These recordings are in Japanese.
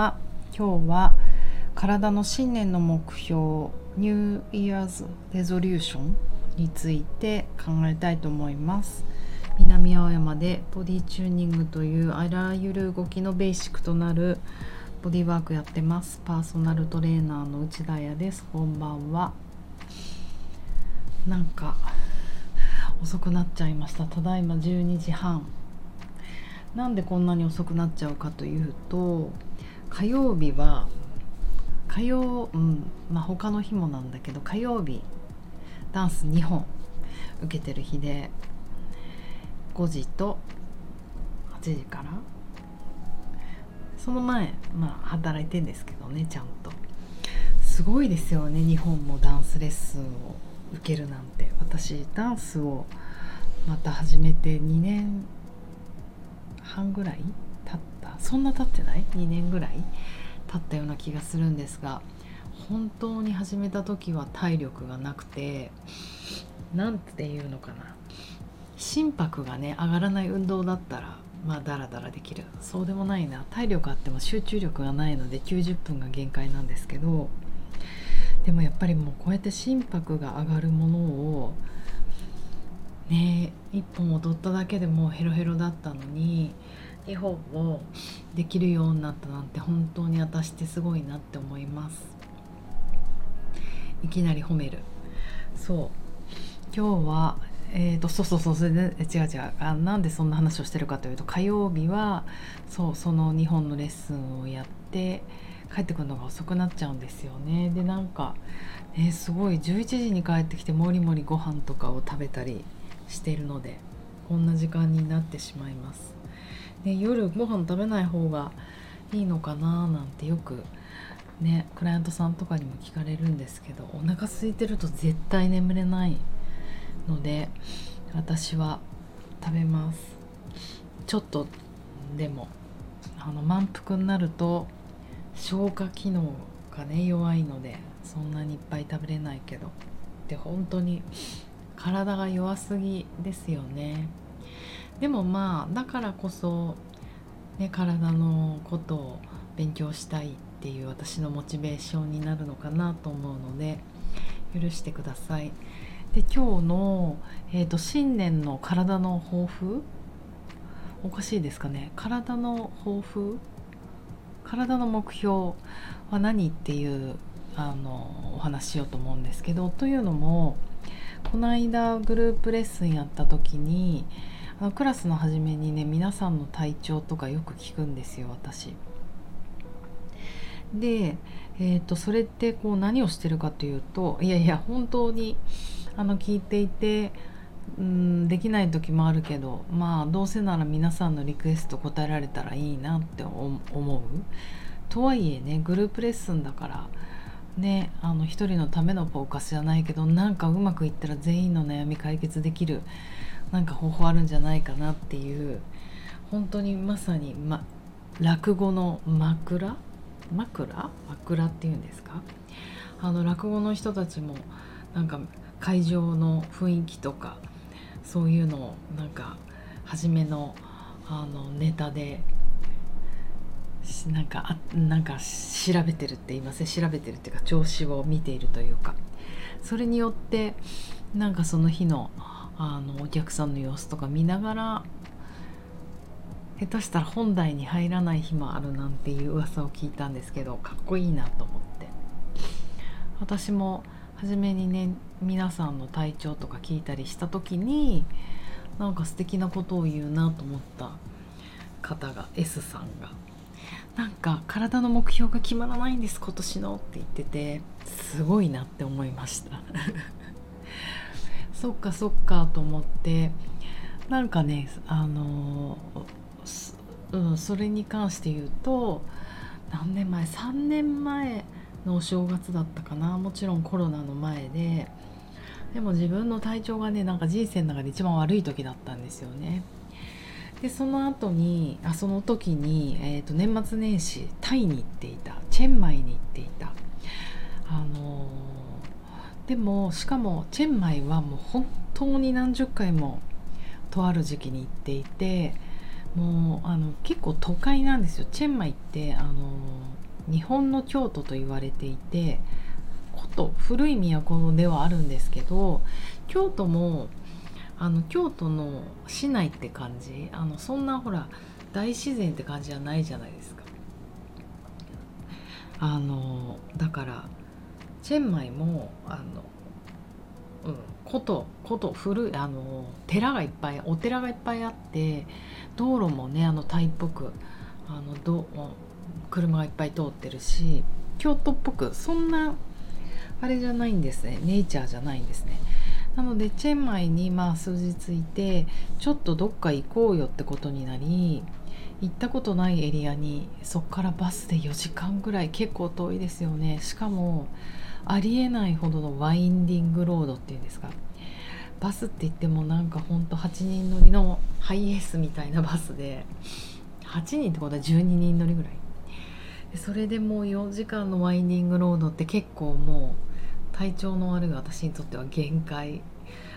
は今日は体の新年の目標ニューイヤーズレゾリューションについて考えたいと思います。南青山でボディチューニングというあらゆる動きのベーシックとなるボディワークやってます。パーソナルトレーナーの内田彩です。こんばんは。なんか遅くなっちゃいました。ただいま12時半。なんでこんなに遅くなっちゃうかというと火曜日は火曜うんまあ他の日もなんだけど火曜日ダンス2本受けてる日で5時と8時から。その前まあ働いてんですけどねちゃんと。すごいですよね日本もダンスレッスンを受けるなんて。私ダンスをまた始めて2年半ぐらい経った。そんな経ってない？2年ぐらい経ったような気がするんですが本当に始めた時は体力がなくて何て言うのかな。心拍がね上がらない運動だったらまあダラダラできる。そうでもないな。体力あっても集中力がないので90分が限界なんですけどでもやっぱりもうこうやって心拍が上がるものをね1本踊っただけでもうヘロヘロだったのに2本もできるようになったなんて本当に私ってすごいなって思います。いきなり褒める。そう。今日はえーと、そうそうそうそれで違う違う。あなんでそんな話をしてるかというと火曜日はそうその2本のレッスンをやって帰ってくるのが遅くなっちゃうんですよね。でなんか、ね、すごい11時に帰ってきてもりもりご飯とかを食べたりしているのでこんな時間になってしまいます。で夜ご飯食べない方がいいのかななんてよくねクライアントさんとかにも聞かれるんですけどお腹空いてると絶対眠れないので私は食べます。ちょっとでもあの満腹になると消化機能がね弱いのでそんなにいっぱい食べれないけどで本当に体が弱すぎですよね。でもまあだからこそ、ね、体のことを勉強したいっていう私のモチベーションになるのかなと思うので許してください。で今日の、えーと、新年の体の抱負？おかしいですかね。体の抱負？体の目標は何っていうあのお話しようと思うんですけどというのもこの間グループレッスンやった時にあのクラスの初めにね皆さんの体調とかよく聞くんですよ私。で、えーと、それってこう何をしてるかというといやいや本当にあの聞いていてうんできない時もあるけどまあどうせなら皆さんのリクエスト答えられたらいいなって思う。とはいえねグループレッスンだからねあの一人のためのフォーカスじゃないけどなんかうまくいったら全員の悩み解決できるなんか方法あるんじゃないかなっていう本当にまさに、ま、落語の枕？枕？枕っていうんですか？あの落語の人たちもなんか会場の雰囲気とかそういうのをなんか初めのあのネタでなんかあなんか調べてるって言いません？調べてるっていうか調子を見ているというか。それによってなんかその日のあのお客さんの様子とか見ながら下手したら本題に入らない日もあるなんていう噂を聞いたんですけどかっこいいなと思って。私も初めにね皆さんの体調とか聞いたりした時になんか素敵なことを言うなと思った方が S さんが。なんか体の目標が決まらないんです今年のって言っててすごいなって思いました。そっかそっかと思って。なんかねあのうん、それに関して言うと何年前？3年前のお正月だったかな。もちろんコロナの前で。でも自分の体調がねなんか人生の中で一番悪い時だったんですよね。でその後にあその時に、えーと、年末年始タイに行っていた。チェンマイに行っていた。あの、でもしかもチェンマイはもう本当に何十回もとある時期に行っていてもうあの結構都会なんですよ。チェンマイってあの日本の京都と言われていてこと古い都ではあるんですけど京都もあの京都の市内って感じあのそんなほら大自然って感じじゃないじゃないですか。あのだからチェンマイもあの、うん、ことこと古いあの寺がいっぱいお寺がいっぱいあって道路もねあのタイっぽくあのど車がいっぱい通ってるし京都っぽくそんなあれじゃないんですね。ネイチャーじゃないんですね。なのでチェンマイにまあ数日いてちょっとどっか行こうよってことになり行ったことないエリアにそこからバスで4時間ぐらい結構遠いですよね。しかもありえないほどのワインディングロードっていうんですか。バスって言ってもなんかほんと8人乗りのハイエースみたいなバスで8人ってことは12人乗りぐらい。それでもう4時間のワインディングロードって結構もう体調の悪い私にとっては限界。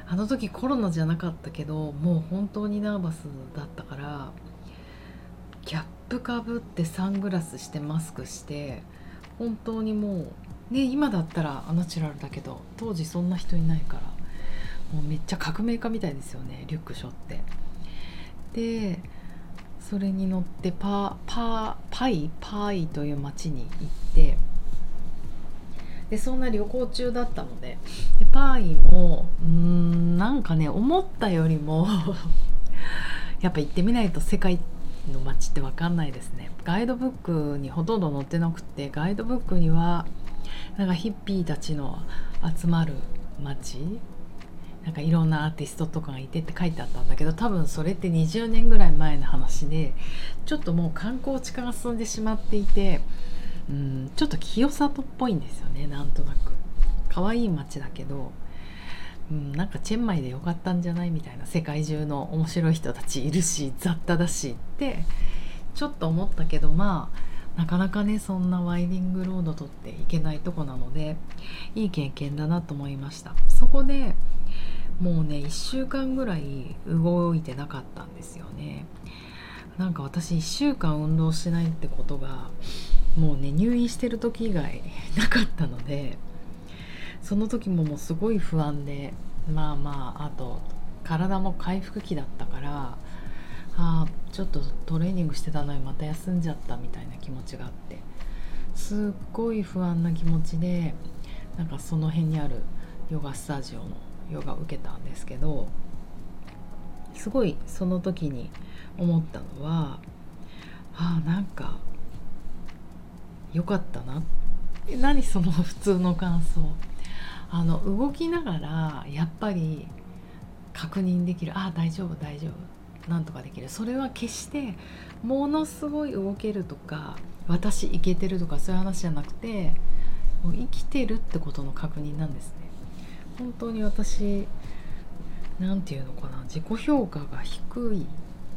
あの時コロナじゃなかったけどもう本当にナーバスだったからキャップかぶってサングラスしてマスクして本当にもうね今だったらナチュラルだけど当時そんな人いないからもうめっちゃ革命家みたいですよねリュック背負って。でそれに乗ってパパパイパイという町に行ってでそんな旅行中だったのででパイもうんなんかね思ったよりも やっぱ行ってみないと世界の街って分かんないですね。ガイドブックにほとんど載ってなくてガイドブックにはなんかヒッピーたちの集まる街。なんかいろんなアーティストとかがいてって書いてあったんだけど多分それって20年ぐらい前の話でちょっともう観光地化が進んでしまっていてうんちょっと清里っぽいんですよねなんとなく。可愛い街だけど、うん、なんかチェンマイでよかったんじゃないみたいな世界中の面白い人たちいるし雑多だしってちょっと思ったけどまあなかなかねそんなワイディングロード取っていけないとこなのでいい経験だなと思いました。そこでもうね1週間ぐらい動いてなかったんですよね。なんか私1週間運動しないってことがもうね入院してる時以外なかったのでその時ももうすごい不安でまあまああと体も回復期だったからあちょっとトレーニングしてたのにまた休んじゃったみたいな気持ちがあってすっごい不安な気持ちでなんかその辺にあるヨガスタジオのヨガを受けたんですけどすごいその時に思ったのはああなんか良かったな。何その普通の感想？あの動きながらやっぱり確認できる。ああ大丈夫大丈夫。なんとかできる。それは決してものすごい動けるとか私いけてるとかそういう話じゃなくてもう生きてるってことの確認なんですね。本当に私何て言うのかな自己評価が低い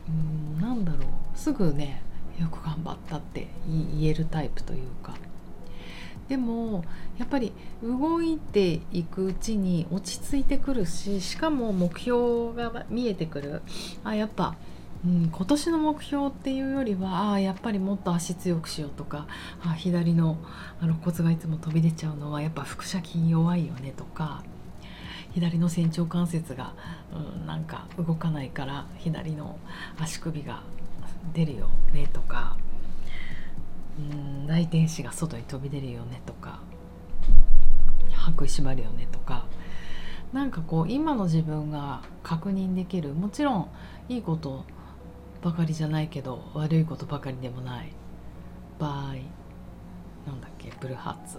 うんなんだろう。すぐねよく頑張ったって言えるタイプというか。でもやっぱり動いていくうちに落ち着いてくるししかも目標が見えてくる。あやっぱ、うん、今年の目標っていうよりはあやっぱりもっと足強くしようとかあ左のあの骨がいつも飛び出ちゃうのはやっぱ腹斜筋弱いよねとか左の仙腸関節が、うん、なんか動かないから左の足首が出るよねとか。大天使が外に飛び出るよねとか白衣縛るよねとかなんかこう今の自分が確認できるもちろんいいことばかりじゃないけど悪いことばかりでもない場合なんだっけブルーハーツ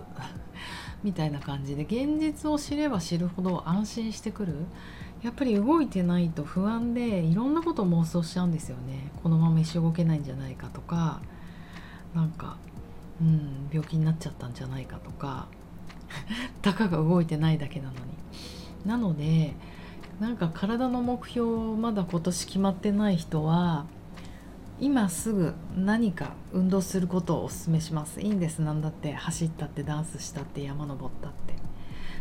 みたいな感じで現実を知れば知るほど安心してくる。やっぱり動いてないと不安でいろんなことを妄想しちゃうんですよね。このまま一生動けないんじゃないかとかなんかうん病気になっちゃったんじゃないかとか たかが動いてないだけなのに。なのでなんか体の目標まだ今年決まってない人は今すぐ何か運動することをお勧めします。いいんです何だって。走ったってダンスしたって山登ったって。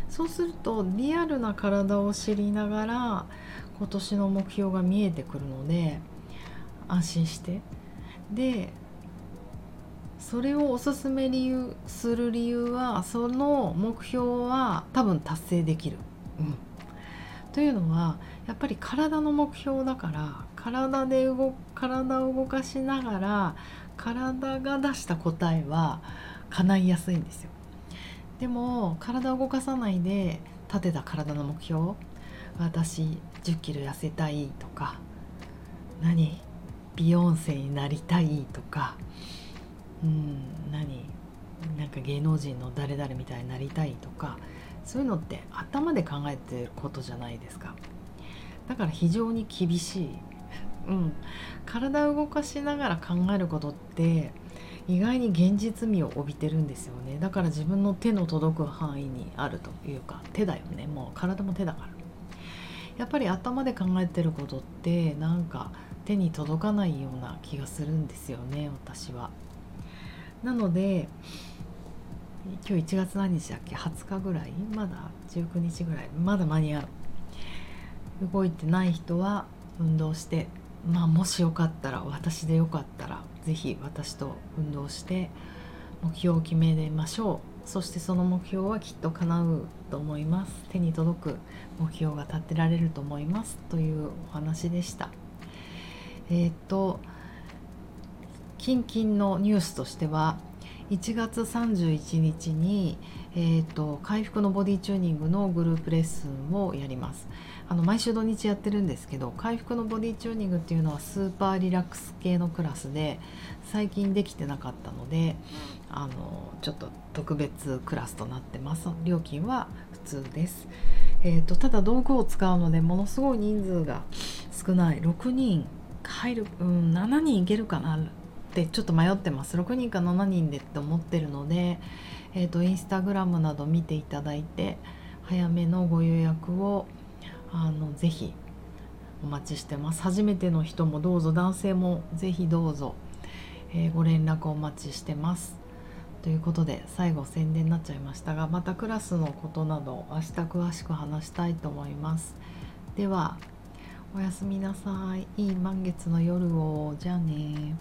そうするとリアルな体を知りながら今年の目標が見えてくるので安心して。でそれをおすすめ理由する理由はその目標は多分達成できる。うん、というのはやっぱり体の目標だから体で動体を動かしながら体が出した答えは叶いやすいんですよ。でも体を動かさないで立てた体の目標私1 0キロ痩せたいとか何？ビヨンセになりたいとかうん何？なんか芸能人の誰々みたいになりたいとかそういうのって頭で考えてることじゃないですか。だから非常に厳しい、うん、体を動かしながら考えることって意外に現実味を帯びてるんですよね。だから自分の手の届く範囲にあるというか手だよね。もう体も手だから。やっぱり頭で考えてることってなんか手に届かないような気がするんですよね私は。なので今日1月何日だっけ？20日ぐらい？まだ19日ぐらい？まだ間に合う。動いてない人は運動してまあもしよかったら私でよかったら是非私と運動して目標を決めましょう。そしてその目標はきっと叶うと思います。手に届く目標が立てられると思います。というお話でした。えっ、と近々のニュースとしては1月31日に、えーと、回復のボディチューニングのグループレッスンをやります。あの毎週土日やってるんですけど回復のボディチューニングっていうのはスーパーリラックス系のクラスで最近できてなかったのであのちょっと特別クラスとなってます。料金は普通です、えーと、ただ道具を使うのでものすごい人数が少ない。6人入る、うん、7人いけるかな。ってちょっと迷ってます。6人か7人でって思ってるので、えーと、インスタグラムなど見ていただいて早めのご予約をあのぜひお待ちしてます。初めての人もどうぞ男性もぜひどうぞ、えー、ご連絡お待ちしてます。ということで最後宣伝になっちゃいましたがまたクラスのことなど明日詳しく話したいと思います。ではおやすみなさい。いい満月の夜を。じゃあね